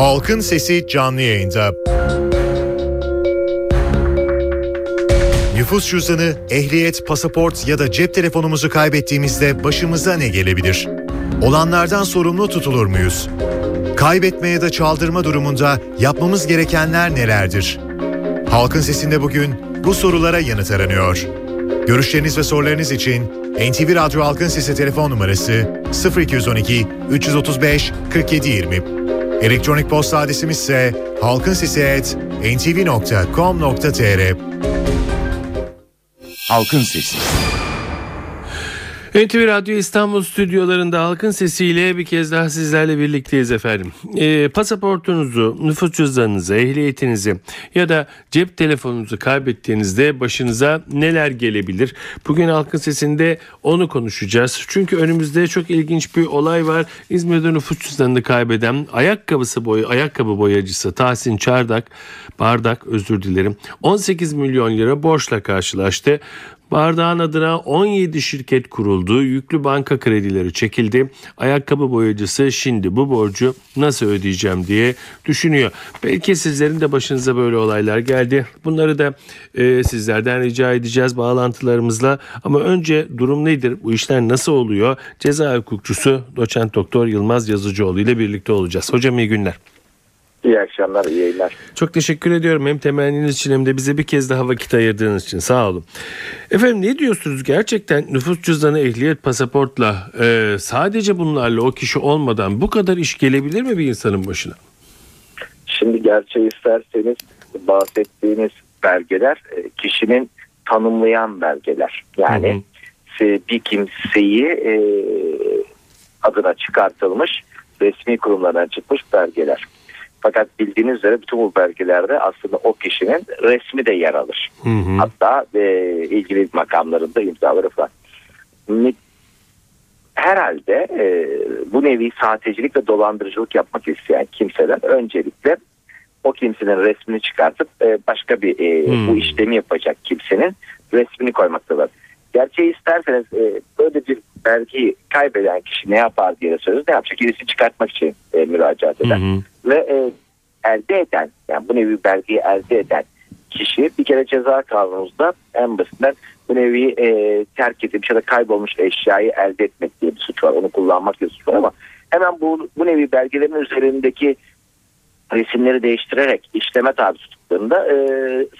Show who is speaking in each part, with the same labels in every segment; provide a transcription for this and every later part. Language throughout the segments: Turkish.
Speaker 1: Halkın Sesi canlı yayında. Nüfus cüzdanı, ehliyet, pasaport ya da cep telefonumuzu kaybettiğimizde başımıza ne gelebilir? Olanlardan sorumlu tutulur muyuz? Kaybetme ya da çaldırma durumunda yapmamız gerekenler nelerdir? Halkın Sesi'nde bugün bu sorulara yanıt aranıyor. Görüşleriniz ve sorularınız için NTV Radyo Halkın Sesi telefon numarası 0212 335 4720. Elektronik posta adresimiz ise halkinsesi@ntv.com.tr.
Speaker 2: Halkın Sesi.
Speaker 3: NTV Radyo İstanbul stüdyolarında halkın sesiyle bir kez daha sizlerle birlikteyiz efendim. E, pasaportunuzu, nüfus cüzdanınızı, ehliyetinizi ya da cep telefonunuzu kaybettiğinizde başınıza neler gelebilir? Bugün halkın sesinde onu konuşacağız. Çünkü önümüzde çok ilginç bir olay var. İzmir'de nüfus cüzdanını kaybeden ayakkabısı boy ayakkabı boyacısı Tahsin Çardak, Bardak özür dilerim 18 milyon lira borçla karşılaştı. Bardağın adına 17 şirket kuruldu, yüklü banka kredileri çekildi. Ayakkabı boyacısı şimdi bu borcu nasıl ödeyeceğim diye düşünüyor. Belki sizlerin de başınıza böyle olaylar geldi. Bunları da e, sizlerden rica edeceğiz bağlantılarımızla. Ama önce durum nedir? Bu işler nasıl oluyor? Ceza hukukçusu doçent doktor Yılmaz Yazıcıoğlu ile birlikte olacağız. Hocam iyi günler.
Speaker 4: İyi akşamlar, iyi yayınlar.
Speaker 3: Çok teşekkür ediyorum hem temenniniz için hem de bize bir kez daha vakit ayırdığınız için sağ olun. Efendim ne diyorsunuz gerçekten nüfus cüzdanı, ehliyet, pasaportla e, sadece bunlarla o kişi olmadan bu kadar iş gelebilir mi bir insanın başına?
Speaker 4: Şimdi gerçeği isterseniz bahsettiğiniz belgeler e, kişinin tanımlayan belgeler. Yani hı hı. bir kimseyi e, adına çıkartılmış resmi kurumlardan çıkmış belgeler. Fakat bildiğiniz üzere bütün bu belgelerde aslında o kişinin resmi de yer alır. Hı hı. Hatta e, ilgili makamlarında imzaları falan. Herhalde e, bu nevi sahtecilik ve dolandırıcılık yapmak isteyen kimseden öncelikle o kimsenin resmini çıkartıp e, başka bir e, hmm. bu işlemi yapacak kimsenin resmini koymaktalar. Gerçeği isterseniz e, böyle bir belgeyi kaybeden kişi ne yapar diye soruyoruz. Ne yapacak? Gerisi çıkartmak için e, müracaat eder. Hı hı. Ve e, elde eden yani bu nevi belgeyi elde eden kişi bir kere ceza kanunumuzda en basitinden bu nevi e, terk edilmiş ya da kaybolmuş eşyayı elde etmek diye bir suç var. Onu kullanmak diye suç var ama hemen bu, bu nevi belgelerin üzerindeki resimleri değiştirerek işleme tabi tuttuklarında e,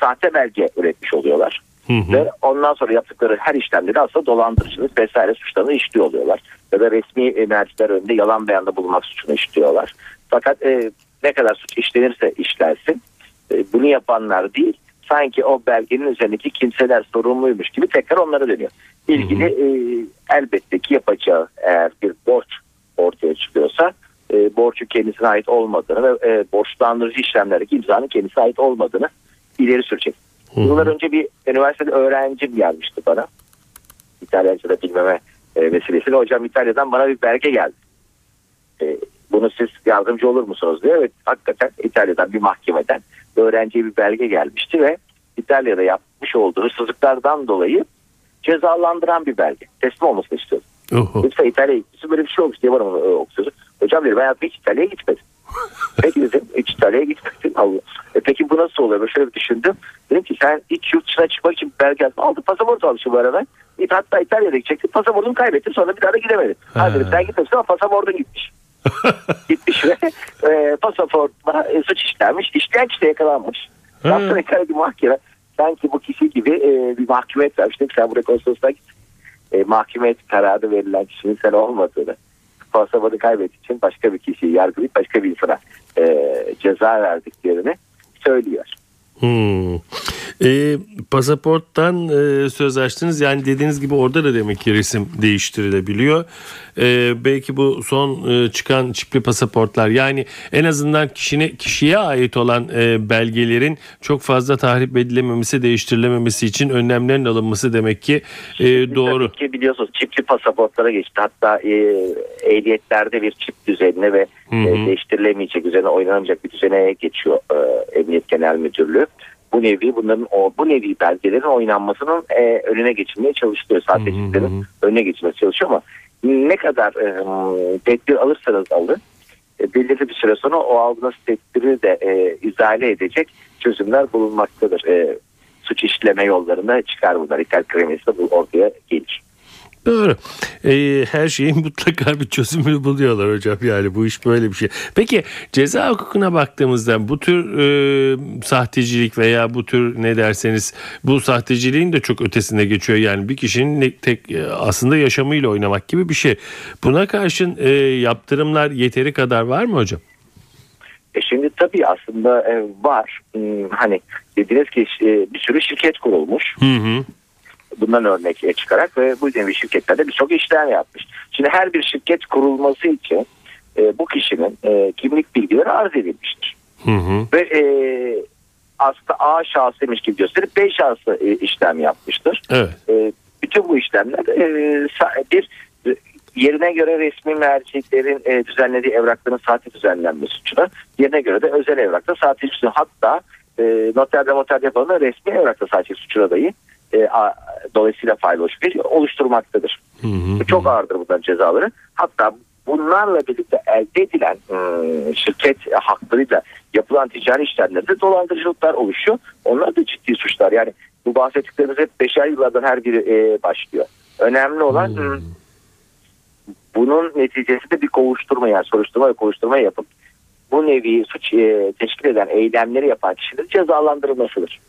Speaker 4: sahte belge üretmiş oluyorlar. Hı hı. Ve ondan sonra yaptıkları her işlemde de aslında dolandırıcılık vesaire suçlarını işliyor oluyorlar. Ya da resmi merciler önünde yalan beyanda bulunmak suçunu işliyorlar. Fakat e, ne kadar suç işlenirse işlensin e, bunu yapanlar değil sanki o belgenin üzerindeki kimseler sorumluymuş gibi tekrar onlara dönüyor. İlgili. E, elbette ki yapacağı eğer bir borç ortaya çıkıyorsa e, borcu kendisine ait olmadığını ve e, borçlandırıcı işlemlerdeki imzanın kendisine ait olmadığını ileri sürecek. Hı. Yıllar önce bir üniversitede öğrencim gelmişti bana. İtalyanca da bilmeme e, vesilesiyle hocam İtalya'dan bana bir belge geldi. E, bunu siz yardımcı olur musunuz diye. Evet hakikaten İtalya'dan bir mahkemeden öğrenciye bir belge gelmişti ve İtalya'da yapmış olduğu hırsızlıklardan dolayı cezalandıran bir belge. Teslim olmasını istiyordu. Yoksa İtalya'ya gitmesi böyle bir şey olmuş diye ama e, okuyordu. Hocam dedi ben hiç İtalya'ya gitmedim. Peki dedim hiç İtalya'ya gitmedin. Allah. E peki bu nasıl oluyor? Böyle şöyle bir düşündüm. Dedim ki sen hiç yurt dışına çıkmak için belge aldın. Aldı pasaport almışım bu arada. Hatta İtalya'da gidecektim. Pasaportumu kaybettim. Sonra bir daha da gidemedim. Ha dedim sen gitmemişsin ama pasaportun gitmiş. gitmiş ve e, pasaportla e, suç işlenmiş. İşleyen kişi yakalanmış. Daha sonra bir mahkeme sanki bu kişi gibi e, bir mahkemiyet vermiştim. Sen buraya konsolosluğa git. E, mahkemiyet kararı verilen kişinin sen olmadığını pasaportu kaybettiği için başka bir kişiyi yargılayıp başka bir insana e, ceza verdiklerini söylüyor.
Speaker 3: Hmm. E, pasaporttan e, söz açtınız yani dediğiniz gibi orada da demek ki resim değiştirilebiliyor. E, belki bu son e, çıkan çipli pasaportlar yani en azından kişine kişiye ait olan e, belgelerin çok fazla tahrip edilememesi, değiştirilememesi için önlemlerin alınması demek ki e, doğru.
Speaker 4: Tabii ki biliyorsunuz çipli pasaportlara geçti. Hatta e, ehliyetlerde bir çip düzenine ve e, değiştirilemeyecek üzerine oynanamayacak bir düzene geçiyor e, Emniyet Genel Müdürlüğü bu nevi bunların o bu nevi belgelerin oynanmasının e, önüne geçilmeye çalışılıyor. Sahteciliklerin önüne geçilmeye çalışıyor ama ne kadar e, tedbir alırsanız alın e, belirli bir süre sonra o algı tedbiri de e, izale edecek çözümler bulunmaktadır. E, suç işleme yollarına çıkar bunlar. İthal kremisi de bu ortaya gelir.
Speaker 3: Doğru. Ee, her şeyin mutlaka bir çözümünü buluyorlar hocam yani bu iş böyle bir şey. Peki ceza hukukuna baktığımızda bu tür e, sahtecilik veya bu tür ne derseniz bu sahteciliğin de çok ötesine geçiyor. Yani bir kişinin tek e, aslında yaşamıyla oynamak gibi bir şey. Buna karşın e, yaptırımlar yeteri kadar var mı hocam?
Speaker 4: E şimdi tabii aslında e, var. Hmm, hani dediniz ki e, bir sürü şirket kurulmuş.
Speaker 3: Hı hı
Speaker 4: bundan örnek çıkarak ve bu nevi şirketlerde birçok işlem yapmış. Şimdi her bir şirket kurulması için e, bu kişinin e, kimlik bilgileri arz edilmiştir.
Speaker 3: Hı hı.
Speaker 4: Ve e, aslında A şahsıymış gibi gösterip B şahsı e, işlem yapmıştır.
Speaker 3: Evet.
Speaker 4: E, bütün bu işlemler e, bir yerine göre resmi merceklerin e, düzenlediği evrakların saati düzenlenmesi suçuna yerine göre de özel evrakta saati suçuna hatta e, noterde noter yapılan resmi evrakta saati suçuna dahi e, a, dolayısıyla bir oluşturmaktadır.
Speaker 3: Hı hı.
Speaker 4: Çok ağırdır bunların cezaları. Hatta bunlarla birlikte elde edilen e, şirket haklarıyla yapılan ticari işlemlerde dolandırıcılıklar oluşuyor. Onlar da ciddi suçlar. Yani bu bahsettiklerimiz hep beşer yıllardan her biri e, başlıyor. Önemli olan hmm. bunun neticesinde bir kovuşturma yani soruşturma ve kovuşturma yapıp bu nevi suç e, teşkil eden eylemleri yapan kişilerin cezalandırılmasıdır.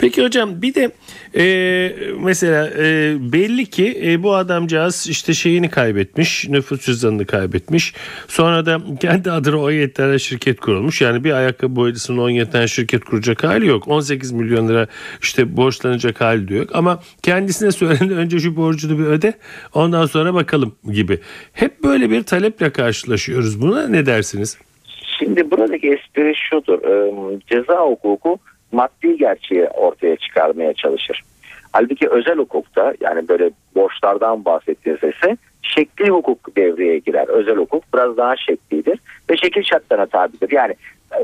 Speaker 3: Peki hocam bir de e, mesela e, belli ki e, bu adamcağız işte şeyini kaybetmiş, nüfus cüzdanını kaybetmiş. Sonra da kendi adına 17 tane şirket kurulmuş. Yani bir ayakkabı boyacısının 17 tane şirket kuracak hali yok. 18 milyon lira işte borçlanacak hali de yok. Ama kendisine söylendi önce şu borcunu bir öde ondan sonra bakalım gibi. Hep böyle bir taleple karşılaşıyoruz. Buna ne dersiniz?
Speaker 4: Şimdi buradaki espri şudur. Ceza hukuku maddi gerçeği ortaya çıkarmaya çalışır. Halbuki özel hukukta yani böyle borçlardan bahsettiğinizde ise şekli hukuk devreye girer. Özel hukuk biraz daha şeklidir ve şekil şartlarına tabidir. Yani e,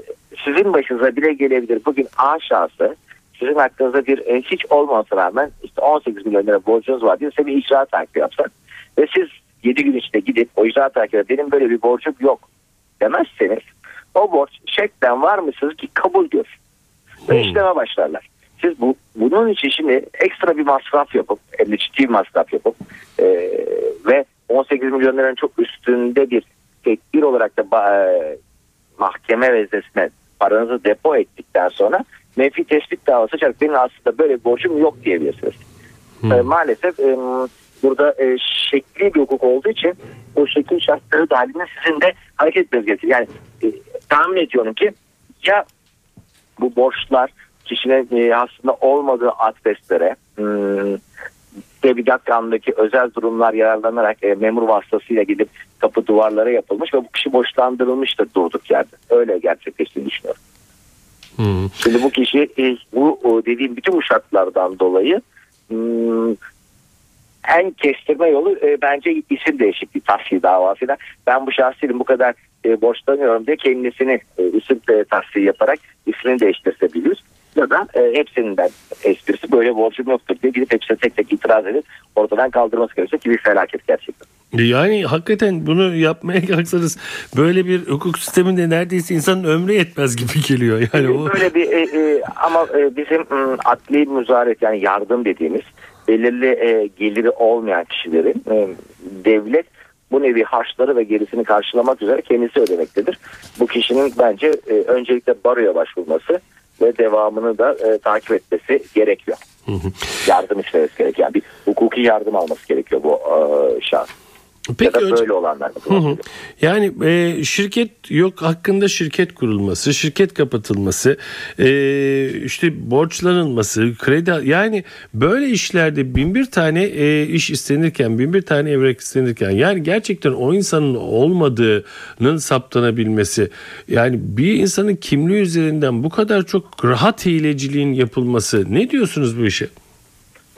Speaker 4: sizin başınıza bile gelebilir bugün A şahsı sizin hakkınızda bir e, hiç olmasına rağmen işte 18 milyon lira borcunuz var diye size bir icra takibi yapsak ve siz 7 gün içinde gidip o icra takibi benim böyle bir borcum yok demezseniz o borç şekten var mısınız ki kabul gör ve hmm. işleme başlarlar. Siz bu bunun için şimdi ekstra bir masraf yapıp, elde ciddi bir masraf yapıp e, ve 18 milyon liranın çok üstünde bir tedbir olarak da e, mahkeme veznesine paranızı depo ettikten sonra menfi tespit davası açarak benim aslında böyle bir borcum yok diyebilirsiniz. Hmm. E, maalesef e, burada e, şekli bir hukuk olduğu için o şekil şartları dahilinde sizin de hareket etmeniz gerekiyor. Yani e, tahmin ediyorum ki ya bu borçlar kişinin e, aslında olmadığı adreslere hmm, tebligat kanundaki özel durumlar yararlanarak e, memur vasıtasıyla gidip kapı duvarlara yapılmış ve bu kişi borçlandırılmıştır durduk yerde. Öyle gerçekleştiğini düşünüyorum. Hmm. Şimdi bu kişi e, bu dediğim bütün bu şartlardan dolayı hmm, en kestirme yolu e, bence isim değişikliği tahsil davasıyla. Ben bu şahsiyim bu kadar e, borçlanıyorum diye kendisini e, isim e, tahsil yaparak ismini değiştirse bilir. Ya da e, hepsinin ben esprisi böyle borcum yoktur diye gidip hepsine tek tek itiraz edip ortadan kaldırması gerekiyor ki bir felaket gerçekten.
Speaker 3: Yani hakikaten bunu yapmaya kalksanız böyle bir hukuk sisteminde neredeyse insanın ömrü yetmez gibi geliyor. Yani o...
Speaker 4: Böyle bir e, e, ama e, bizim m, adli müzaret yani yardım dediğimiz belirli e, geliri olmayan kişilerin e, devlet bu nevi harçları ve gerisini karşılamak üzere kendisi ödemektedir. Bu kişinin bence e, öncelikle baroya başvurması ve devamını da e, takip etmesi gerekiyor. Hı hı. Yardım istemesi gerekiyor. Yani bir hukuki yardım alması gerekiyor bu e, şahs. Peki, ya da böyle olanlar. Hı hı.
Speaker 3: Yani e, şirket yok hakkında şirket kurulması, şirket kapatılması, e, işte borçlanılması, kredi yani böyle işlerde bin bir tane e, iş istenirken, bin bir tane evrak istenirken yani gerçekten o insanın olmadığının saptanabilmesi yani bir insanın kimliği üzerinden bu kadar çok rahat hileciliğin yapılması ne diyorsunuz bu işe?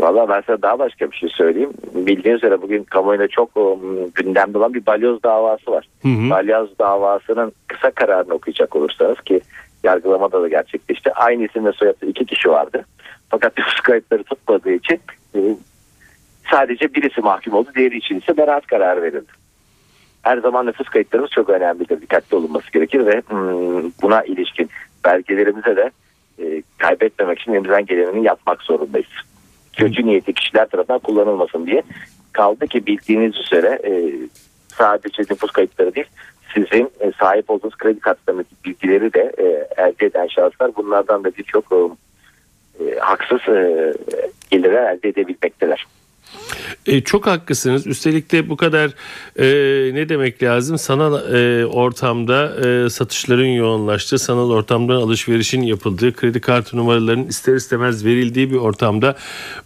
Speaker 4: Valla ben sana daha başka bir şey söyleyeyim. Bildiğiniz üzere bugün kamuoyunda çok um, gündemde olan bir balyoz davası var. Hı hı. Balyoz davasının kısa kararını okuyacak olursanız ki yargılamada da gerçekleşti. Aynı isimle soyadı iki kişi vardı. Fakat nüfus kayıtları tutmadığı için e, sadece birisi mahkum oldu. Diğeri için ise beraat kararı verildi. her zaman nüfus kayıtlarımız çok önemlidir. Dikkatli olunması gerekir ve hmm, buna ilişkin belgelerimize de e, kaybetmemek için elimizden gelenini yapmak zorundayız. Kötü niyetli kişiler tarafından kullanılmasın diye. Kaldı ki bildiğiniz üzere e, sadece nüfus kayıtları değil sizin e, sahip olduğunuz kredi kartlarındaki bilgileri de e, elde eden şahıslar bunlardan da birçok e, haksız e, gelirler elde edebilmekteler.
Speaker 3: E, çok haklısınız. Üstelik de bu kadar e, ne demek lazım? Sanal e, ortamda e, satışların yoğunlaştığı, sanal ortamdan alışverişin yapıldığı, kredi kartı numaralarının ister istemez verildiği bir ortamda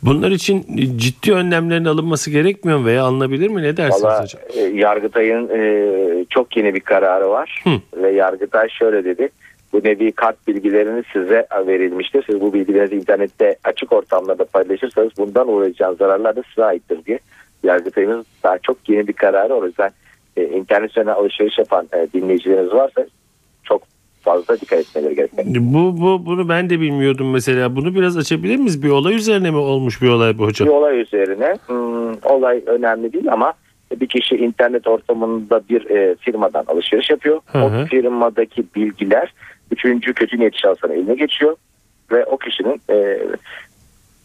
Speaker 3: bunlar için ciddi önlemlerin alınması gerekmiyor mu veya alınabilir mi? Ne dersiniz
Speaker 4: Valla
Speaker 3: hocam?
Speaker 4: e, Yargıtay'ın e, çok yeni bir kararı var
Speaker 3: Hı.
Speaker 4: ve Yargıtay şöyle dedi. Bu nevi kart bilgilerini size verilmiştir. Siz bu bilgilerinizi internette açık ortamlarda paylaşırsanız bundan uğrayacağınız zararlar da size aittir diye. Yargıtay'ın daha çok yeni bir kararı. O yüzden e, internet üzerinden alışveriş yapan e, dinleyicileriniz varsa çok fazla dikkat etmeleri gerekiyor.
Speaker 3: Bu, bu bunu ben de bilmiyordum mesela. Bunu biraz açabilir miyiz? Bir olay üzerine mi olmuş bir olay bu hocam?
Speaker 4: Bir olay üzerine hmm, olay önemli değil ama bir kişi internet ortamında bir e, firmadan alışveriş yapıyor.
Speaker 3: Hı hı.
Speaker 4: O firmadaki bilgiler üçüncü kötü niyetli şahsına eline geçiyor ve o kişinin e,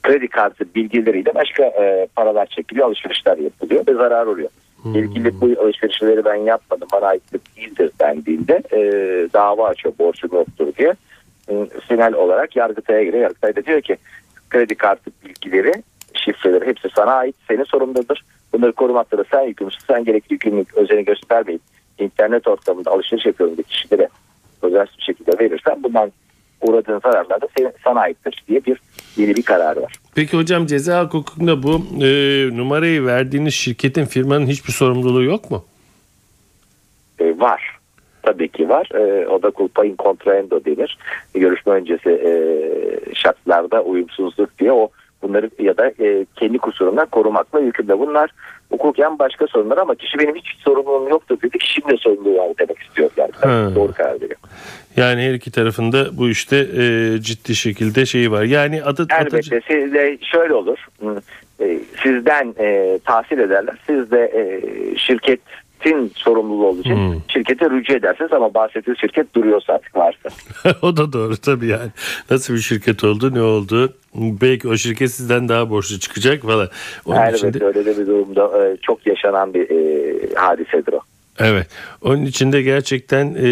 Speaker 4: kredi kartı bilgileriyle başka e, paralar çekiliyor, alışverişler yapılıyor ve zarar oluyor.
Speaker 3: Hmm.
Speaker 4: İlgili bu alışverişleri ben yapmadım, bana aitlik değildir dendiğinde e, dava açıyor, borcum yoktur diye. E, final olarak Yargıtay'a giriyor. Yargıtay da diyor ki kredi kartı bilgileri, şifreleri hepsi sana ait, senin sorumludur. Bunları korumakta da sen yükümlüsün. Sen gerekli yükümlülük özeni göstermeyip internet ortamında alışveriş yapıyorum diye kişilere özel bir şekilde verirsen bundan uğradığın zararlar da senin, sana aittir diye bir yeni bir karar var.
Speaker 3: Peki hocam ceza hukukunda bu e, numarayı verdiğiniz şirketin firmanın hiçbir sorumluluğu yok mu?
Speaker 4: E, var. Tabii ki var. E, o da culpa in contraendo denir. Görüşme öncesi e, şartlarda uyumsuzluk diye o bunları ya da e, kendi kusurundan korumakla yükümlü. Bunlar hukuken başka sorunlar ama kişi benim hiç sorumluluğum yoktur dedi. Kişinin de sorumluluğu var demek istiyor yani.
Speaker 3: Ha.
Speaker 4: Doğru karar veriyor.
Speaker 3: Yani her iki tarafında bu işte e, ciddi şekilde şeyi var. Yani adı atıcı-
Speaker 4: Elbette sizde şöyle olur. E, Sizden e, tahsil ederler. Siz de e, şirketin sorumluluğu olduğu için
Speaker 3: Hmm.
Speaker 4: şirkete rücu edersiniz ama bahsettiğiniz şirket duruyorsa artık varsa.
Speaker 3: o da doğru tabii yani. Nasıl bir şirket oldu ne oldu? Belki o şirket sizden daha borçlu çıkacak falan. Onun
Speaker 4: Elbette
Speaker 3: de,
Speaker 4: öyle de bir durumda e, çok yaşanan bir e, hadisedir o.
Speaker 3: evet. Onun için de gerçekten e,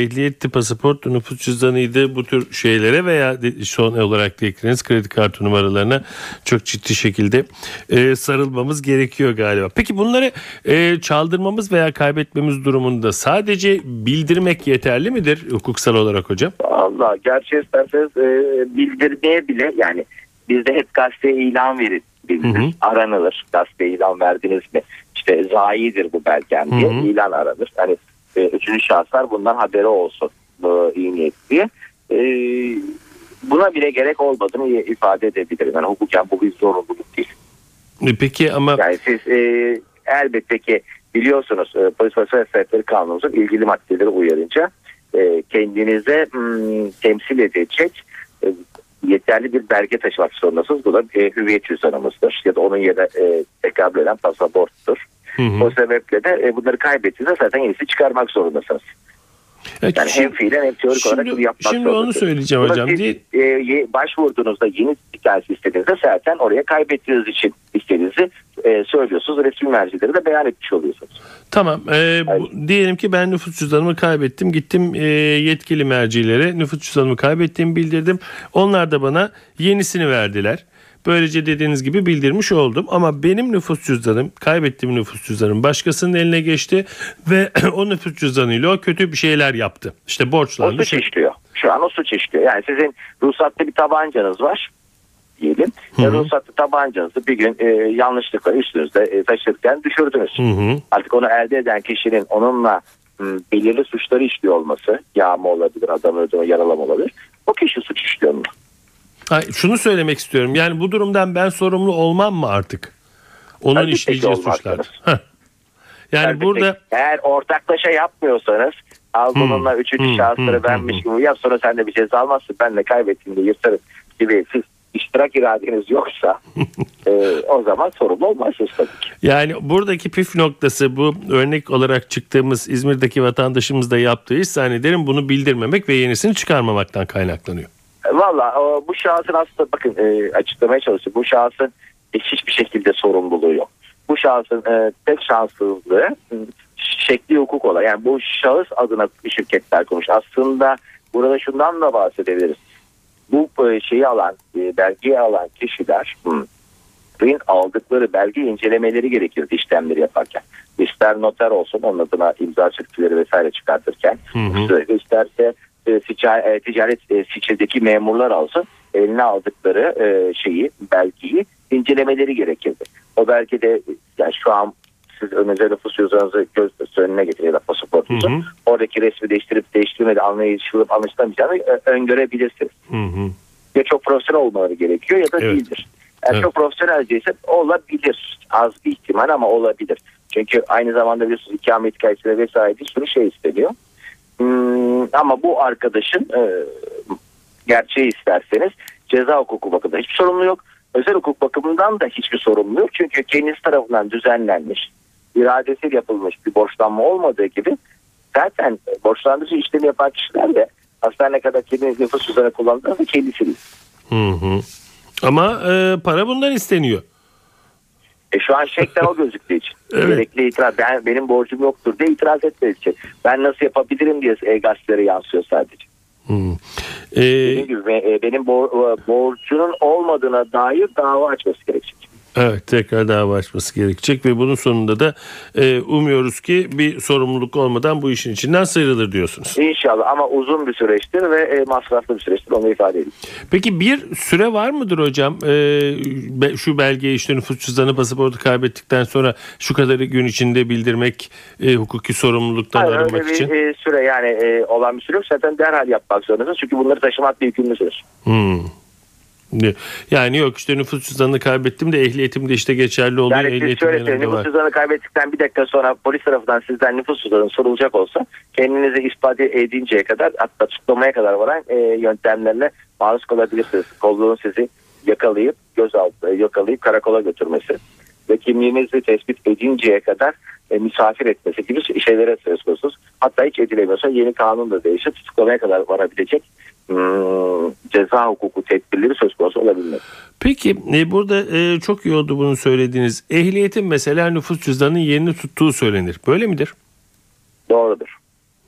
Speaker 3: ehliyetti, pasaport, nüfus cüzdanıydı bu tür şeylere veya son olarak da eklediğiniz kredi kartı numaralarına çok ciddi şekilde e, sarılmamız gerekiyor galiba. Peki bunları e, çaldırmamız veya kaybetmemiz durumunda sadece bildirmek yeterli midir hukuksal olarak hocam?
Speaker 4: Allah gerçi isterseniz e, bildirmeye bile yani bizde hep gazeteye ilan
Speaker 3: Hı hı.
Speaker 4: aranılır. Gazeteye ilan verdiniz mi? İşte zayidir bu belgen diye
Speaker 3: Hı hı.
Speaker 4: ilan aranır. Hani e, üçüncü şahıslar bundan haberi olsun bu iyi niyet diye. E, buna bile gerek olmadığını ifade edebilirim. Yani hukuken bu bir zorunluluk değil.
Speaker 3: E, Peki ama
Speaker 4: Yani siz e, elbette ki biliyorsunuz e, polis polis hesapları kanunumuzun ilgili maddeleri uyarınca e, kendinize hmm, temsil edecek e, yeterli bir belge taşımak zorundasınız. Bu da e, hüviyet cüzdanımızdır ya da onun yerine e, tekabül eden pasaporttur.
Speaker 3: Hı hı.
Speaker 4: O sebeple de e, bunları kaybettiğinizde zaten yenisi çıkarmak zorundasınız.
Speaker 3: Ya
Speaker 4: Yani
Speaker 3: şimdi-
Speaker 4: hem fiilen hem teorik olarak
Speaker 3: Şimdi,
Speaker 4: yapmak
Speaker 3: şimdi onu
Speaker 4: zorundasınız.
Speaker 3: söyleyeceğim
Speaker 4: Buna
Speaker 3: hocam.
Speaker 4: siz,
Speaker 3: Değil,
Speaker 4: e, başvurduğunuzda yeni hikayesi istediğinizde zaten oraya kaybettiğiniz için istediğinizi e, söylüyorsunuz. Resmi mercileri de beyan etmiş oluyorsunuz.
Speaker 3: Tamam. e, bu- diyelim ki ben nüfus cüzdanımı kaybettim. Gittim e, yetkili mercilere nüfus cüzdanımı kaybettiğimi bildirdim. Onlar da bana yenisini verdiler. Böylece dediğiniz gibi bildirmiş oldum. Ama benim nüfus cüzdanım, kaybettiğim nüfus cüzdanım başkasının eline geçti ve o nüfus cüzdanıyla o kötü bir şeyler yaptı. İşte
Speaker 4: O
Speaker 3: borçlandı.
Speaker 4: suç
Speaker 3: şey-
Speaker 4: işliyor. Şu an o suç işliyor. Yani sizin ruhsatlı bir tabancanız var diyelim.
Speaker 3: Hı
Speaker 4: Ve
Speaker 3: hı.
Speaker 4: ruhsatlı tabancanızı bir gün e, yanlışlıkla üstünüzde e, taşırken düşürdünüz.
Speaker 3: Hı hı.
Speaker 4: Artık onu elde eden kişinin onunla m, belirli suçları işliyor olması, yağma olabilir, adam öldürme, yaralama olabilir. O kişi suç işliyor mu?
Speaker 3: Ay, şunu söylemek istiyorum. Yani bu durumdan ben sorumlu olmam mı artık? Onun
Speaker 4: Elbette
Speaker 3: işleyeceği suçlar. Yani
Speaker 4: Elbette
Speaker 3: burada
Speaker 4: eğer ortaklaşa yapmıyorsanız al
Speaker 3: Hmm,
Speaker 4: üçüncü
Speaker 3: hmm,
Speaker 4: şahısları
Speaker 3: hmm,
Speaker 4: benmiş
Speaker 3: hmm.
Speaker 4: gibi yap sonra sen de bir ceza almazsın ben de kaybettim de yırtarım gibi siz iştirak iradeniz yoksa e, o zaman sorumlu olmazsınız tabii ki.
Speaker 3: Yani buradaki püf noktası bu örnek olarak çıktığımız İzmir'deki vatandaşımız da yaptığı iş zannederim bunu bildirmemek ve yenisini çıkarmamaktan kaynaklanıyor.
Speaker 4: Valla bu şahsın aslında bakın e, açıklamaya çalıştım. Bu şahsın hiçbir şekilde sorumluluğu yok. Bu şahsın e, tek şanssızlığı e, şekli hukuk olan. Yani bu şahıs adına şirketler kurmuş. Aslında burada şundan da bahsedebiliriz. Bu e, şeyi alan, e, belgeyi alan kişiler hmm, aldıkları belge incelemeleri gerekirdi işlemleri yaparken. İster noter olsun onun adına imza çıktıları vesaire çıkartırken. Hı hı. İsterse e, e, ticaret e, siçedeki memurlar alsın eline aldıkları e, şeyi belgeyi incelemeleri gerekirdi. O belgede yani şu an siz önünüze nüfus cüzdanınızı göz önüne getirin ya pasaportunuzu. Oradaki resmi değiştirip değiştirmedi anlaşılıp anlaşılamayacağını e, öngörebilirsiniz. Hı hı. Ya çok profesyonel olmaları gerekiyor ya da evet. değildir. Yani evet. çok profesyonelce ise olabilir. Az bir ihtimal ama olabilir. Çünkü aynı zamanda bir ikamet hikayesine vesaire bir sürü şey isteniyor. Hmm, ama bu arkadaşın e, gerçeği isterseniz ceza hukuku bakımından hiçbir sorumlu yok. Özel hukuk bakımından da hiçbir sorumlu yok. Çünkü kendisi tarafından düzenlenmiş, iradesiyle yapılmış bir borçlanma olmadığı gibi zaten borçlandırıcı işlemi yapan kişiler de hastane kadar kendi nüfus cüzdanı kullandığı da kendisi
Speaker 3: Hı hı. Ama e, para bundan isteniyor.
Speaker 4: E şu an şekten o gözüktüğü için. evet. Gerekli itiraz. Ben, benim borcum yoktur diye itiraz etmediği için. Ben nasıl yapabilirim diye e, gazetelere yansıyor sadece. Hmm. Ee, Dediğim gibi e, benim borcunun olmadığına dair dava açması gerekecek.
Speaker 3: Evet tekrar dava açması gerekecek ve bunun sonunda da e, umuyoruz ki bir sorumluluk olmadan bu işin içinden sıyrılır diyorsunuz.
Speaker 4: İnşallah ama uzun bir süreçtir ve e, masraflı bir süreçtir onu ifade edeyim.
Speaker 3: Peki bir süre var mıdır hocam e, şu belgeyi işte nüfus cüzdanı pasaportu kaybettikten sonra şu kadarı gün içinde bildirmek e, hukuki sorumluluktan Hayır, arınmak öyle için?
Speaker 4: bir e, süre yani e, olan bir süre yok zaten derhal yapmak zorundasınız çünkü bunları taşımak bir yükümlüsünüz. Hmm.
Speaker 3: Yani yok işte nüfus cüzdanını kaybettim de ehliyetim de işte geçerli oluyor.
Speaker 4: Yani siz şöyle söyleyeyim nüfus cüzdanını kaybettikten bir dakika sonra polis tarafından sizden nüfus cüzdanı sorulacak olsa kendinizi ispat edinceye kadar hatta tutuklamaya kadar varan e, yöntemlerle maruz kalabilirsiniz. Kolluğun sizi yakalayıp gözaltı yakalayıp karakola götürmesi ve kimliğinizi tespit edinceye kadar e, misafir etmesi gibi şeylere söz konusu. Hatta hiç edilemiyorsa yeni kanun da değişir tutuklamaya kadar varabilecek Hmm, ceza hukuku tedbirleri söz konusu olabilir.
Speaker 3: Peki e, burada e, çok iyi oldu bunu söylediğiniz. Ehliyetin mesela nüfus cüzdanının yerini tuttuğu söylenir. Böyle midir?
Speaker 4: Doğrudur.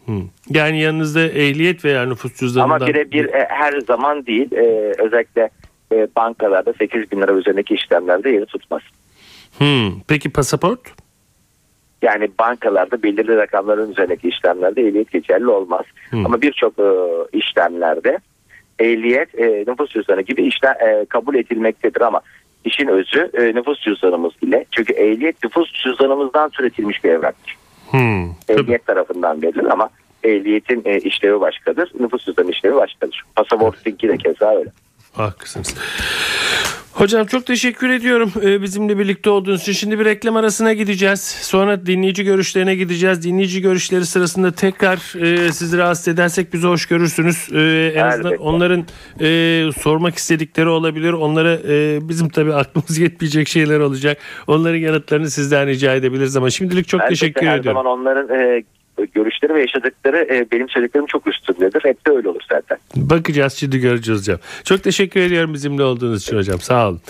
Speaker 3: Hmm. Yani yanınızda ehliyet veya nüfus cüzdanından...
Speaker 4: Ama birebir e, her zaman değil. E, özellikle e, bankalarda 8 bin lira üzerindeki işlemlerde yeri tutmaz.
Speaker 3: Hmm. Peki pasaport?
Speaker 4: Yani bankalarda belirli rakamların üzerindeki işlemlerde ehliyet geçerli olmaz. Hmm. Ama birçok e, işlemlerde ehliyet e, nüfus cüzdanı gibi işler e, kabul edilmektedir ama işin özü e, nüfus cüzdanımız ile. Çünkü ehliyet nüfus cüzdanımızdan türetilmiş bir evraktır. Hmm, ehliyet tarafından verilir ama ehliyetin e, işlevi başkadır. Nüfus cüzdanı işlevi başkadır. Pasaportunki de keza öyle.
Speaker 3: Haklısınız. Hocam çok teşekkür ediyorum ee, bizimle birlikte olduğunuz için. Şimdi bir reklam arasına gideceğiz. Sonra dinleyici görüşlerine gideceğiz. Dinleyici görüşleri sırasında tekrar e, sizi rahatsız edersek bizi hoş görürsünüz. E, en azından onların e, sormak istedikleri olabilir. Onlara e, bizim tabii aklımız yetmeyecek şeyler olacak. Onların yanıtlarını sizden rica edebiliriz ama şimdilik çok Elbette teşekkür her ediyorum.
Speaker 4: Her zaman onların e, görüşleri ve yaşadıkları e, benim söylediklerim çok üstündedir. Hep de öyle olur zaten.
Speaker 3: Bakacağız şimdi göreceğiz hocam. Çok teşekkür ediyorum bizimle olduğunuz için hocam. Sağ olun.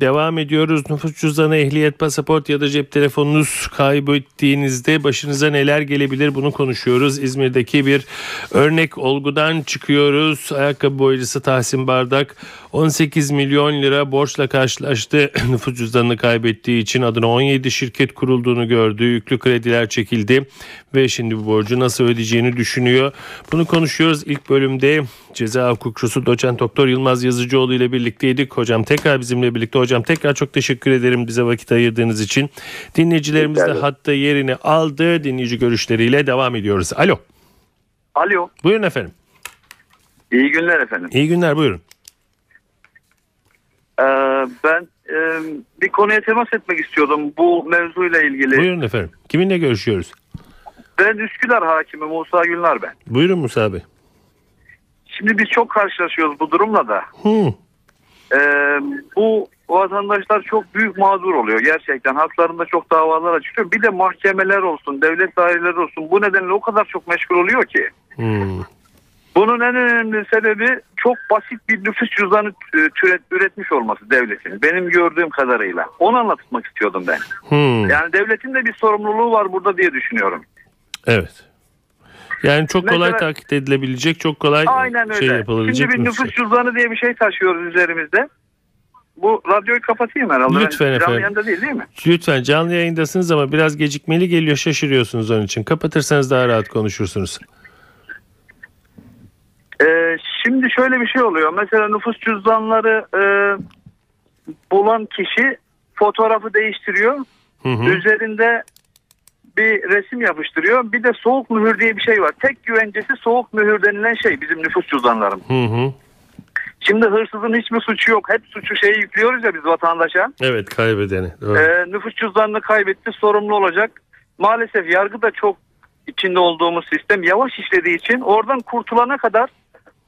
Speaker 3: Devam ediyoruz. Nüfus cüzdanı, ehliyet, pasaport ya da cep telefonunuz kaybettiğinizde başınıza neler gelebilir bunu konuşuyoruz. İzmir'deki bir örnek olgudan çıkıyoruz. Ayakkabı boyacısı Tahsin Bardak 18 milyon lira borçla karşılaştı. Nüfus cüzdanını kaybettiği için adına 17 şirket kurulduğunu gördü. Yüklü krediler çekildi ve şimdi bu borcu nasıl ödeyeceğini düşünüyor. Bunu konuşuyoruz. İlk bölümde ceza hukukçusu doçent doktor Yılmaz Yazıcıoğlu ile birlikteydik. Hocam tekrar bizimle birlikte. Hocam tekrar çok teşekkür ederim bize vakit ayırdığınız için. Dinleyicilerimiz de hatta yerini aldı. Dinleyici görüşleriyle devam ediyoruz. Alo.
Speaker 2: Alo.
Speaker 3: Buyurun efendim.
Speaker 2: İyi günler efendim.
Speaker 3: İyi günler buyurun.
Speaker 2: Ee, ben e, bir konuya temas etmek istiyordum bu mevzuyla ilgili.
Speaker 3: Buyurun efendim. Kiminle görüşüyoruz?
Speaker 2: Ben Üsküdar hakimi Musa Gülnar ben.
Speaker 3: Buyurun Musa Bey.
Speaker 2: Şimdi biz çok karşılaşıyoruz bu durumla da. Hı. e, bu vatandaşlar çok büyük mağdur oluyor gerçekten. Haklarında çok davalar açılıyor. Bir de mahkemeler olsun, devlet daireleri olsun bu nedenle o kadar çok meşgul oluyor ki.
Speaker 3: Hmm.
Speaker 2: Bunun en önemli sebebi çok basit bir nüfus cüzdanı türet, üretmiş olması devletin. Benim gördüğüm kadarıyla. Onu anlatmak istiyordum ben.
Speaker 3: Hmm.
Speaker 2: Yani devletin de bir sorumluluğu var burada diye düşünüyorum.
Speaker 3: Evet. Yani çok kolay
Speaker 2: Mesela-
Speaker 3: takip edilebilecek, çok kolay
Speaker 2: Aynen öyle.
Speaker 3: şey yapılabilecek
Speaker 2: Şimdi bir
Speaker 3: şey.
Speaker 2: nüfus cüzdanı diye bir şey taşıyoruz üzerimizde. Bu radyoyu kapatayım herhalde.
Speaker 3: Lütfen
Speaker 2: canlı
Speaker 3: efendim.
Speaker 2: yayında değil değil mi?
Speaker 3: Lütfen canlı yayındasınız ama biraz gecikmeli geliyor şaşırıyorsunuz onun için. Kapatırsanız daha rahat konuşursunuz.
Speaker 2: Ee, şimdi şöyle bir şey oluyor. Mesela nüfus cüzdanları e, bulan kişi fotoğrafı değiştiriyor.
Speaker 3: Hı hı.
Speaker 2: Üzerinde bir resim yapıştırıyor. Bir de soğuk mühür diye bir şey var. Tek güvencesi soğuk mühür denilen şey bizim nüfus cüzdanlarım.
Speaker 3: Hı hı.
Speaker 2: Şimdi hırsızın hiçbir suçu yok. Hep suçu şeyi yüklüyoruz ya biz vatandaşa.
Speaker 3: Evet kaybedeni.
Speaker 2: Ee, nüfus cüzdanını kaybetti sorumlu olacak. Maalesef yargı da çok içinde olduğumuz sistem yavaş işlediği için oradan kurtulana kadar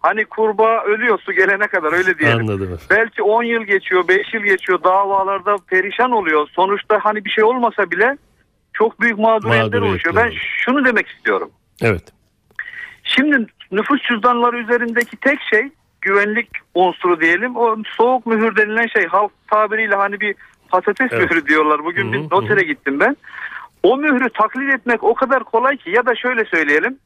Speaker 2: hani kurbağa ölüyor su gelene kadar öyle diyelim.
Speaker 3: Anladım.
Speaker 2: Belki 10 yıl geçiyor 5 yıl geçiyor davalarda perişan oluyor. Sonuçta hani bir şey olmasa bile çok büyük mağduriyetler oluşuyor. Ben şunu demek istiyorum.
Speaker 3: Evet.
Speaker 2: Şimdi nüfus cüzdanları üzerindeki tek şey güvenlik unsuru diyelim. O soğuk mühür denilen şey halk tabiriyle hani bir patates
Speaker 3: Evet.
Speaker 2: mührü diyorlar. Bugün
Speaker 3: Hı hı,
Speaker 2: bir notere gittim ben. O mührü taklit etmek o kadar kolay ki ya da şöyle söyleyelim.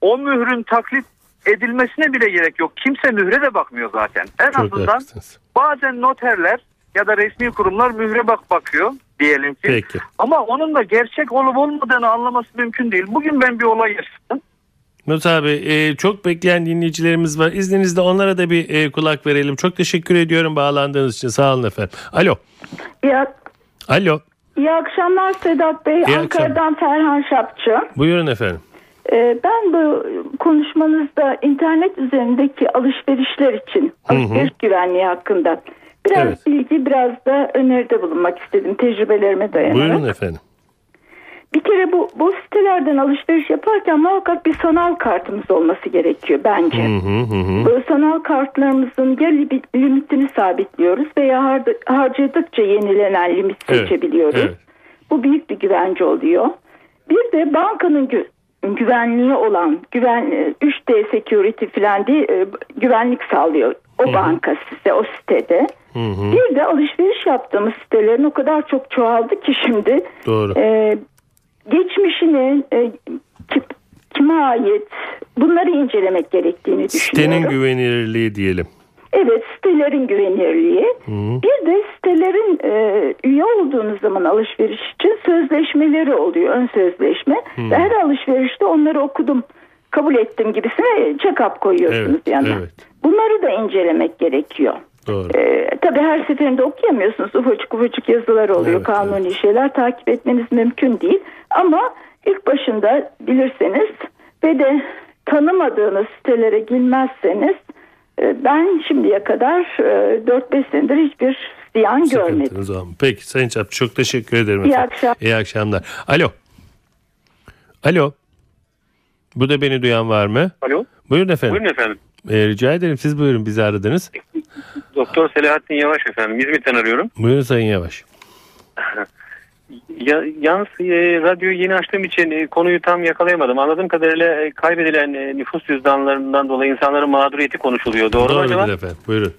Speaker 2: O mührün taklit edilmesine bile gerek yok. Kimse mühre de bakmıyor zaten. En
Speaker 3: Çok
Speaker 2: azından
Speaker 3: haklısınız.
Speaker 2: bazen noterler ya da resmi kurumlar mühre bak bakıyor diyelim ki.
Speaker 3: Peki.
Speaker 2: Ama onun da gerçek olup olmadığını anlaması mümkün değil. Bugün ben bir olay yaşadım.
Speaker 3: Mut abi e, çok bekleyen dinleyicilerimiz var. İzninizle onlara da bir e, kulak verelim. Çok teşekkür ediyorum bağlandığınız için. Sağ olun efendim. Alo.
Speaker 5: İyi,
Speaker 3: Alo.
Speaker 5: iyi akşamlar Sedat Bey.
Speaker 3: İyi
Speaker 5: Ankara'dan Ferhan Şapçı.
Speaker 3: Buyurun efendim.
Speaker 5: Ee, ben bu konuşmanızda internet üzerindeki alışverişler için,
Speaker 3: Hı hı.
Speaker 5: alışveriş güvenliği hakkında biraz
Speaker 3: Evet.
Speaker 5: bilgi, biraz da öneride bulunmak istedim tecrübelerime dayanarak.
Speaker 3: Buyurun efendim.
Speaker 5: Bir kere bu, bu sitelerden alışveriş yaparken muhakkak bir sanal kartımız olması gerekiyor bence.
Speaker 3: Hı hı hı.
Speaker 5: Bu sanal kartlarımızın ya li- limitini sabitliyoruz veya har- harcadıkça yenilenen limit
Speaker 3: Evet,
Speaker 5: seçebiliyoruz.
Speaker 3: evet.
Speaker 5: Bu büyük bir güvence oluyor. Bir de bankanın gü- güvenliği olan güven e, 3D security falan diye e, güvenlik sağlıyor o banka size o sitede.
Speaker 3: Hı hı.
Speaker 5: Bir de alışveriş yaptığımız sitelerin o kadar çok çoğaldı ki şimdi
Speaker 3: Doğru.
Speaker 5: e, geçmişini e, ki- kime ait bunları incelemek gerektiğini düşünüyorum.
Speaker 3: Sitenin güvenilirliği diyelim.
Speaker 5: Evet sitelerin güvenirliği.
Speaker 3: Hı.
Speaker 5: Bir de sitelerin e, üye olduğunuz zaman alışveriş için sözleşmeleri oluyor. Ön sözleşme. Ve her alışverişte onları okudum kabul ettim gibisine check-up koyuyorsunuz
Speaker 3: Evet,
Speaker 5: yanına.
Speaker 3: evet.
Speaker 5: Bunları da incelemek gerekiyor.
Speaker 3: Doğru.
Speaker 5: Ee, tabii her seferinde okuyamıyorsunuz. Ufacık ufacık yazılar oluyor.
Speaker 3: Evet,
Speaker 5: Kanuni şeyler takip etmeniz mümkün değil. Ama ilk başında bilirseniz ve de tanımadığınız sitelere girmezseniz e, ben şimdiye kadar e, 4-5 senedir hiçbir ziyan görmedim.
Speaker 3: Olmuyor. Peki Sayın Çapçı çok teşekkür ederim.
Speaker 5: İyi
Speaker 3: efendim.
Speaker 5: akşam.
Speaker 3: İyi akşamlar. Alo. Alo. Bu da beni duyan var mı?
Speaker 6: Alo.
Speaker 3: Buyurun efendim.
Speaker 6: Buyurun efendim.
Speaker 3: Ee, rica ederim siz buyurun bizi aradınız.
Speaker 6: Doktor Selahattin Yavaş efendim. İzmit'ten arıyorum.
Speaker 3: Buyurun Sayın Yavaş.
Speaker 6: Ya, yalnız e, radyoyu yeni açtığım için e, konuyu tam yakalayamadım. Anladığım kadarıyla e, kaybedilen e, nüfus cüzdanlarından dolayı insanların mağduriyeti konuşuluyor. Doğru, mu
Speaker 3: Doğrudur
Speaker 6: acaba?
Speaker 3: efendim. Buyurun.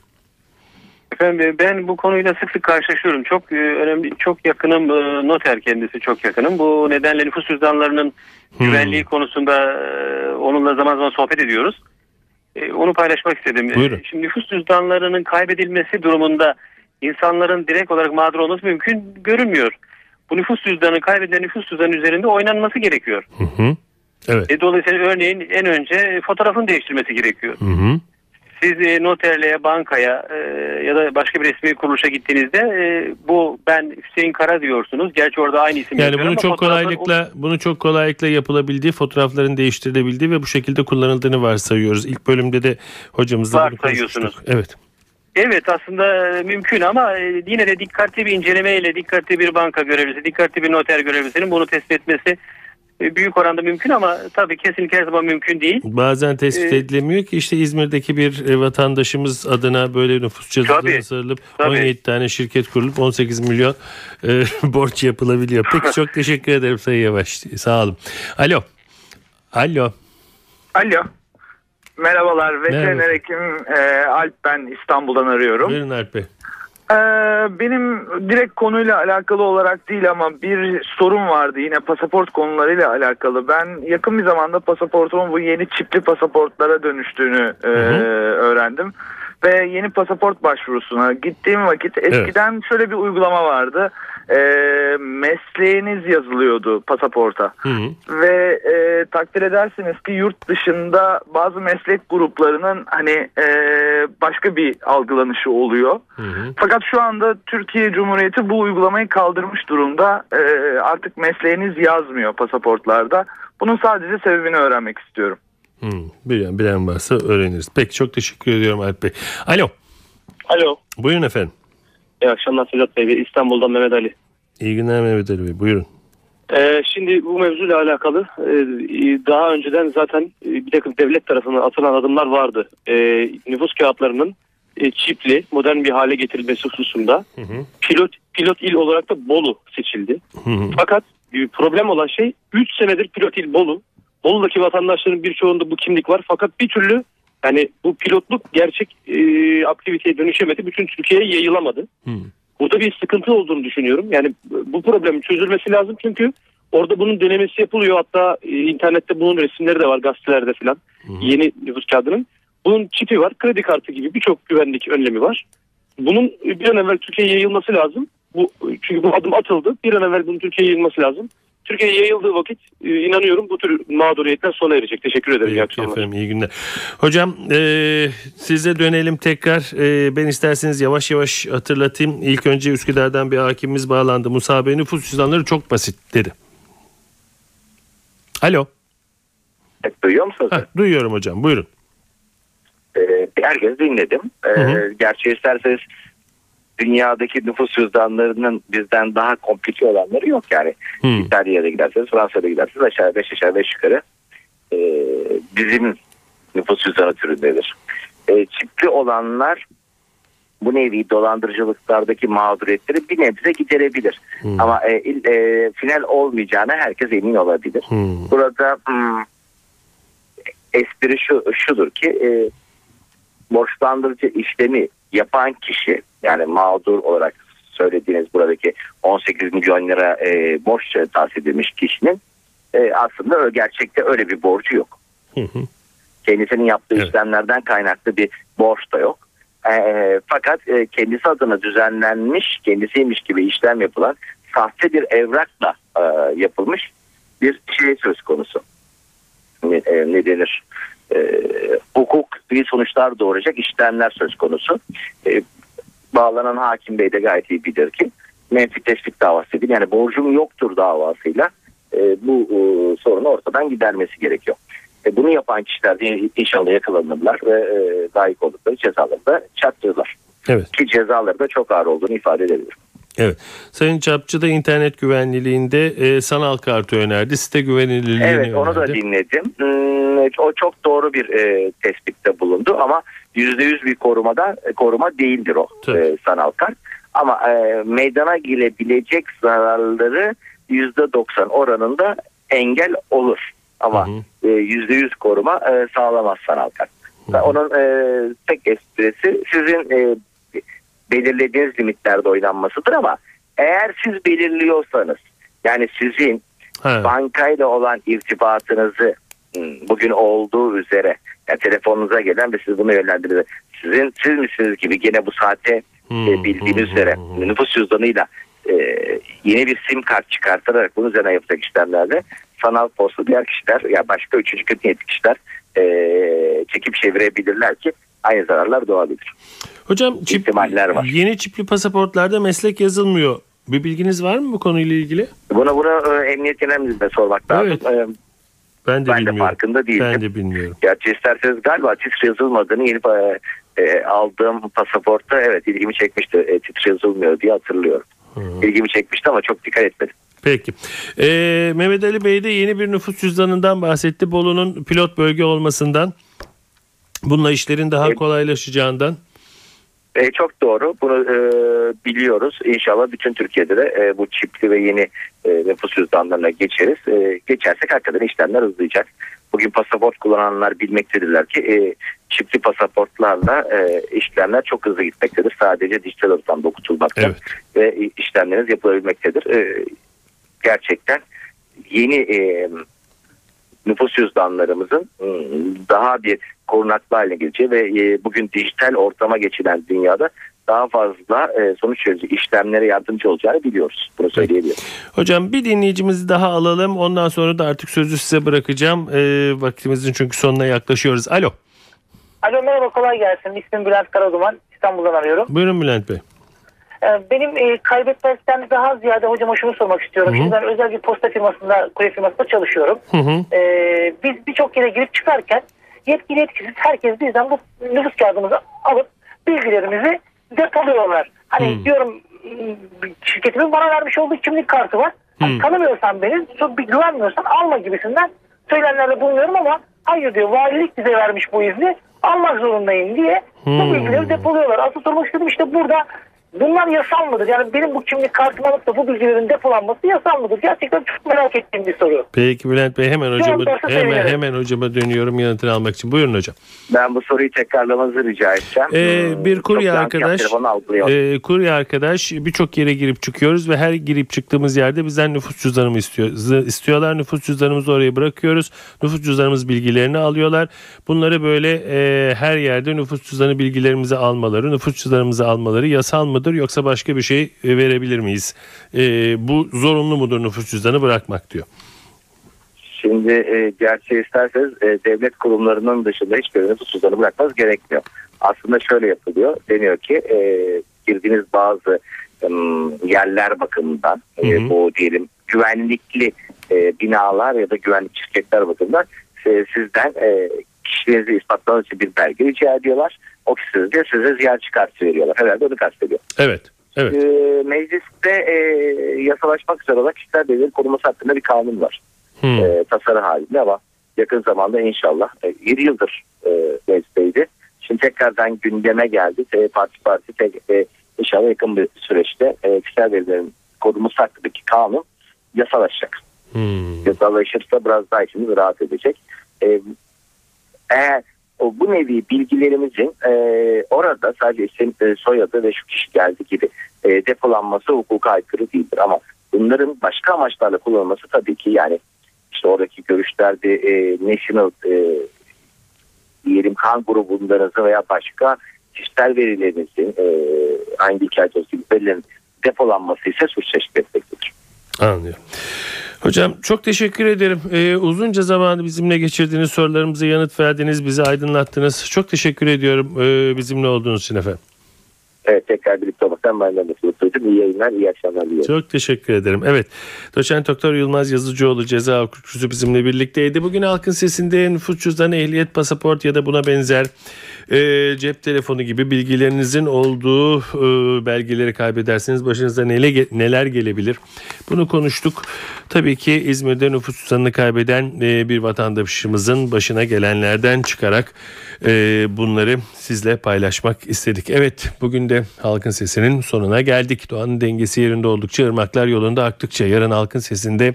Speaker 6: Efendim e, ben bu konuyla sık sık karşılaşıyorum. Çok e, önemli, çok yakınım. e, Noter kendisi çok yakınım. Bu nedenle nüfus cüzdanlarının
Speaker 3: Hmm.
Speaker 6: güvenliği konusunda onunla zaman zaman sohbet ediyoruz. Onu paylaşmak istedim.
Speaker 3: Buyurun.
Speaker 6: Şimdi nüfus cüzdanlarının kaybedilmesi durumunda insanların direkt olarak mağdur olması mümkün görünmüyor. Bu nüfus cüzdanı kaybedilen nüfus cüzdanı üzerinde oynanması gerekiyor.
Speaker 3: Hı hı. Evet.
Speaker 6: E, dolayısıyla örneğin en önce fotoğrafın değiştirmesi gerekiyor.
Speaker 3: Hı hı.
Speaker 6: Siz e, noterliğe, bankaya e, ya da başka bir resmi kuruluşa gittiğinizde e, bu ben Hüseyin Kara diyorsunuz. Gerçi orada aynı isim
Speaker 3: Yani bunu çok kolaylıkla bunu çok kolaylıkla yapılabildiği, fotoğrafların değiştirilebildiği ve bu şekilde kullanıldığını varsayıyoruz. İlk bölümde de hocamızla bunu konuşmuştuk. Evet.
Speaker 6: Evet aslında mümkün ama yine de dikkatli bir incelemeyle dikkatli bir banka görevlisi, dikkatli bir noter görevlisinin bunu tespit etmesi
Speaker 7: büyük oranda mümkün ama tabii kesinlikle her zaman mümkün değil.
Speaker 3: Bazen tespit
Speaker 7: Ee,
Speaker 3: edilemiyor ki işte İzmir'deki bir e, vatandaşımız adına böyle nüfus cüzdanı
Speaker 7: Tabii,
Speaker 3: sarılıp
Speaker 7: tabii.
Speaker 3: 17 tane şirket kurulup 18 milyon e, borç yapılabiliyor. Peki çok teşekkür ederim Sayın Yavaş. Sağ olun. Alo. Alo.
Speaker 8: Alo. Merhabalar. Veteriner
Speaker 3: Merhaba.
Speaker 8: hekim e, Alp ben İstanbul'dan arıyorum.
Speaker 3: Buyurun Alp Bey.
Speaker 8: E, benim direkt konuyla alakalı olarak değil ama bir sorun vardı yine pasaport konularıyla alakalı. Ben yakın bir zamanda pasaportumun bu yeni çipli pasaportlara dönüştüğünü e, öğrendim. Ve yeni pasaport başvurusuna gittiğim vakit eskiden şöyle bir uygulama vardı. E, mesleğiniz yazılıyordu pasaporta.
Speaker 3: Hı hı.
Speaker 8: Ve e, takdir edersiniz ki yurt dışında bazı meslek gruplarının hani e, başka bir algılanışı oluyor.
Speaker 3: Hı hı.
Speaker 8: Fakat şu anda Türkiye Cumhuriyeti bu uygulamayı kaldırmış durumda. E, artık mesleğiniz yazmıyor pasaportlarda. Bunun sadece sebebini öğrenmek istiyorum.
Speaker 3: Hı. Bilen, bilen varsa öğreniriz. Peki çok teşekkür ediyorum Alp Bey. Alo.
Speaker 7: Alo.
Speaker 3: Buyurun efendim.
Speaker 7: İyi akşamlar Sedat Bey. İstanbul'dan Mehmet Ali.
Speaker 3: İyi günler Mehmet Ali Bey. Buyurun.
Speaker 7: Ee, şimdi bu mevzuyla alakalı e, daha önceden zaten e, bir takım devlet tarafından atılan adımlar vardı. E, nüfus kağıtlarının e, çipli, modern bir hale getirilmesi hususunda
Speaker 3: Hı hı.
Speaker 7: pilot pilot il olarak da Bolu seçildi.
Speaker 3: Hı hı.
Speaker 7: Fakat bir problem olan şey 3 senedir pilot il Bolu. Bolu'daki vatandaşların birçoğunda bu kimlik var fakat bir türlü yani bu pilotluk gerçek e, aktiviteye dönüşemedi. Bütün Türkiye'ye yayılamadı.
Speaker 3: Hı.
Speaker 7: Burada bir sıkıntı olduğunu düşünüyorum. Yani bu problemin çözülmesi lazım çünkü orada bunun denemesi yapılıyor. Hatta e, internette bunun resimleri de var gazetelerde falan. Yeni nüfus kağıdının. Bunun çipi var, kredi kartı gibi birçok güvenlik önlemi var. Bunun bir an evvel Türkiye'ye yayılması lazım. Bu çünkü bu adım atıldı. Bir an evvel bunun Türkiye'ye yayılması lazım. Türkiye'ye yayıldığı vakit e, inanıyorum bu tür mağduriyetler sona erecek. Teşekkür ederim. İyi akşamlar.
Speaker 3: efendim iyi günler. Hocam e, size dönelim tekrar. E, ben isterseniz yavaş yavaş hatırlatayım. İlk önce Üsküdar'dan bir hakimimiz bağlandı. Musa Bey nüfus cüzdanları çok basit dedi. Alo.
Speaker 4: Evet, duyuyor musunuz?
Speaker 3: Heh, duyuyorum hocam buyurun.
Speaker 4: Ee, herkes dinledim. Ee,
Speaker 3: hı.
Speaker 4: Gerçi isterseniz dünyadaki nüfus cüzdanlarının bizden daha komplike olanları yok yani.
Speaker 3: Hı.
Speaker 4: İtalya'da giderseniz, Fransa'da giderseniz aşağı beş aşağı beş yukarı e, bizim nüfus cüzdanı türündedir. E, çipli olanlar bu nevi dolandırıcılıklardaki mağduriyetleri bir nebze giderebilir. Ama e, e, final olmayacağına herkes emin olabilir.
Speaker 3: Hı.
Speaker 4: Burada hmm, espri şu şudur ki e, borçlandırıcı işlemi yapan kişi yani mağdur olarak söylediğiniz buradaki 18 milyon lira e, borç tahsis edilmiş kişinin e, aslında gerçekte öyle bir borcu yok.
Speaker 3: Hı hı.
Speaker 4: Kendisinin yaptığı
Speaker 3: Evet.
Speaker 4: işlemlerden kaynaklı bir borç da yok. E, fakat e, kendisi adına düzenlenmiş, kendisiymiş gibi işlem yapılan sahte bir evrakla e, yapılmış bir şey söz konusu. Ne, e, ne denir? E, hukuki sonuçlar doğuracak işlemler söz konusu. E, bağlanan hakim bey de gayet iyi bilir ki menfi teşvik davası değil yani borcum yoktur davasıyla e, bu e, sorunu ortadan gidermesi gerekiyor. E, bunu yapan kişiler de inşallah yakalanırlar ve e, layık oldukları cezaları da çarptırırlar.
Speaker 3: Evet.
Speaker 4: Ki cezaları da çok ağır olduğunu ifade edebilirim.
Speaker 3: Evet. Sayın Çapçı da internet güvenliğinde e, sanal kartı önerdi. Site güvenilirliğini
Speaker 4: Evet onu da
Speaker 3: önerdi.
Speaker 4: dinledim. Hmm, o çok doğru bir e, tespitte bulundu ama %100 bir korumada e, koruma değildir o
Speaker 3: Tabii.
Speaker 4: e, sanal kart. Ama e, meydana gelebilecek zararları %90 oranında engel olur. Ama
Speaker 3: Hı
Speaker 4: e, %100 koruma e, sağlamaz sanal kart. Onun e, tek esprisi sizin e, belirlediğiniz limitlerde oynanmasıdır ama eğer siz belirliyorsanız yani sizin
Speaker 3: Ha.
Speaker 4: bankayla olan irtibatınızı hmm, bugün olduğu üzere yani telefonunuza gelen ve siz bunu yönlendirir. Sizin siz misiniz gibi gene bu saate
Speaker 3: Hmm,
Speaker 4: e, bildiğiniz
Speaker 3: hmm,
Speaker 4: üzere
Speaker 3: hmm.
Speaker 4: nüfus cüzdanıyla e, yeni bir sim kart çıkartarak bunun üzerine yapacak işlemlerde sanal posta diğer kişiler ya başka üçüncü kötü niyetli kişiler e, çekip çevirebilirler ki aynı zararlar doğabilir.
Speaker 3: Hocam çip,
Speaker 4: ihtimaller var.
Speaker 3: yeni çipli pasaportlarda meslek yazılmıyor. Bir bilginiz var mı bu konuyla ilgili?
Speaker 4: Bunu bunu e, emniyet genel müdürüne sormak lazım.
Speaker 3: Evet.
Speaker 4: E,
Speaker 3: Ben de
Speaker 4: Ben de
Speaker 3: bilmiyorum.
Speaker 4: farkında değildim.
Speaker 3: Ben de bilmiyorum.
Speaker 4: Gerçi isterseniz galiba titre yazılmadığını yeni e, e, aldığım pasaportta evet ilgimi çekmişti. E, titre yazılmıyor diye hatırlıyorum. İlgimi çekmişti ama çok dikkat etmedim.
Speaker 3: Peki. Ee, Mehmet Ali Bey de yeni bir nüfus cüzdanından bahsetti. Bolu'nun pilot bölge olmasından. Bununla işlerin daha kolaylaşacağından.
Speaker 4: E, çok doğru. Bunu e, biliyoruz. İnşallah bütün Türkiye'de de e, bu çipli ve yeni e, nüfus cüzdanlarına geçeriz. E, geçersek hakikaten işlemler hızlayacak. Bugün pasaport kullananlar bilmektedirler ki e, çipli pasaportlarla e, işlemler çok hızlı gitmektedir. Sadece dijital ortamda okutulmakta
Speaker 3: Evet.
Speaker 4: ve işlemleriniz yapılabilmektedir. E, gerçekten yeni e, nüfus cüzdanlarımızın ım, daha bir korunaklı haline geleceği ve e, bugün dijital ortama geçilen dünyada daha fazla e, sonuç verici işlemlere yardımcı olacağını biliyoruz. Bunu söyleyebilirim.
Speaker 3: Hocam bir dinleyicimizi daha alalım. Ondan sonra da artık sözü size bırakacağım. Ee, vaktimizin çünkü sonuna yaklaşıyoruz. Alo.
Speaker 9: Alo merhaba kolay gelsin. İsmim Bülent Karaduman. İstanbul'dan arıyorum.
Speaker 3: Buyurun Bülent Bey.
Speaker 9: Ee, Benim e, kaybetmekten daha ziyade hocama şunu sormak istiyorum.
Speaker 3: Hı.
Speaker 9: Şimdi ben özel bir posta firmasında, kurye firmasında çalışıyorum.
Speaker 3: Hı hı.
Speaker 9: Ee, biz birçok yere girip çıkarken yetkili yetkisiz herkes bizden bu nüfus kağıdımızı alıp bilgilerimizi depoluyorlar. Hani
Speaker 3: Hı.
Speaker 9: diyorum m, şirketimin bana vermiş olduğu kimlik kartı var. Hani
Speaker 3: Hı.
Speaker 9: tanımıyorsan beni, bir güvenmiyorsan alma gibisinden söylemlerde bulunuyorum ama hayır diyor valilik bize vermiş bu izni almak zorundayım diye bu
Speaker 3: Hmm.
Speaker 9: bilgileri depoluyorlar. Asıl sormak istedim işte burada bunlar yasal mıdır? Yani benim bu kimlik kartımı alıp da bu bilgilerin depolanması yasal mıdır? Gerçekten çok merak ettiğim bir soru.
Speaker 3: Peki Bülent Bey hemen hocama hemen hemen hocama dönüyorum yanıtını almak için. Buyurun hocam.
Speaker 4: Ben bu soruyu tekrarlamanızı rica edeceğim.
Speaker 3: Ee,
Speaker 4: Hmm,
Speaker 3: bir kurye arkadaş e, kurye arkadaş birçok yere girip çıkıyoruz ve her girip çıktığımız yerde bizden nüfus cüzdanımı istiyor, istiyorlar. Nüfus cüzdanımızı oraya bırakıyoruz. Nüfus cüzdanımız bilgilerini alıyorlar. Bunları böyle e, her yerde nüfus cüzdanı bilgilerimizi almaları, nüfus cüzdanımızı almaları yasal mıdır yoksa başka bir şey e, verebilir miyiz? E, bu zorunlu mudur nüfus cüzdanı bırakmak diyor.
Speaker 4: Şimdi e, gerçeği isterseniz e, devlet kurumlarının dışında hiçbir nüfus cüzdanı bırakmanız gerekmiyor. Aslında şöyle yapılıyor. Deniyor ki e, girdiğiniz bazı ım, yerler bakımından e, bu diyelim güvenlikli e, binalar ya da güvenlik şirketler bakımından e, sizden e, kişiliğinizi ispatlamak için bir belge rica ediyorlar. O kişi de size ziyaretçi kartı veriyorlar. Herhalde onu kastediyor.
Speaker 3: Evet. Evet.
Speaker 4: E, mecliste e, yasalaşmak üzere olan kişiler verileri koruması hakkında bir kanun var
Speaker 3: Hmm.
Speaker 4: e, tasarı halinde ama yakın zamanda inşallah e, 7 yıldır e, meclisteydi. Şimdi tekrardan gündeme geldi. E, parti parti tek, e, inşallah yakın bir süreçte e, kişisel verilerin korunması hakkındaki kanun yasalaşacak.
Speaker 3: Hmm.
Speaker 4: Yasalaşırsa biraz daha içimiz rahat edecek. E, eğer o bu nevi bilgilerimizin e, orada sadece isim, e, soyadı ve şu kişi geldi gibi e, depolanması hukuka aykırı değildir ama bunların başka amaçlarla kullanılması tabii ki yani işte oradaki görüşlerde e, national e, diyelim kan grubundanızı veya başka kişisel verilerinizin e, hangi hikayet olsun gibi depolanması ise suç teşkil etmektedir.
Speaker 3: Anlıyorum. Hocam çok teşekkür ederim. Ee, uzunca zamanı bizimle geçirdiğiniz sorularımıza yanıt verdiniz, bizi aydınlattınız. Çok teşekkür ediyorum e, bizimle olduğunuz için efendim.
Speaker 4: Evet tekrar birlikte olmaktan ben de mutlu duydum. İyi yayınlar, iyi akşamlar diliyorum.
Speaker 3: Çok teşekkür ederim. Evet, doçent doktor Yılmaz Yazıcıoğlu ceza hukukçusu bizimle birlikteydi. Bugün halkın sesinde nüfus cüzdanı, ehliyet, pasaport ya da buna benzer e, cep telefonu gibi bilgilerinizin olduğu e, belgeleri kaybederseniz başınıza neler, neler gelebilir? Bunu konuştuk. Tabii ki İzmir'de nüfus cüzdanını kaybeden e, bir vatandaşımızın başına gelenlerden çıkarak e, bunları sizle paylaşmak istedik. Evet, bugün de halkın sesinin sonuna geldik. Doğanın dengesi yerinde oldukça, ırmaklar yolunda aktıkça yarın halkın sesinde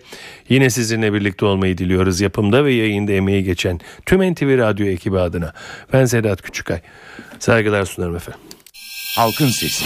Speaker 3: yine sizinle birlikte olmayı diliyoruz. Yapımda ve yayında emeği geçen tüm NTV Radyo ekibi adına. Ben Sedat Küçükay. Saygılar sunarım efendim.
Speaker 10: Halkın Sesi.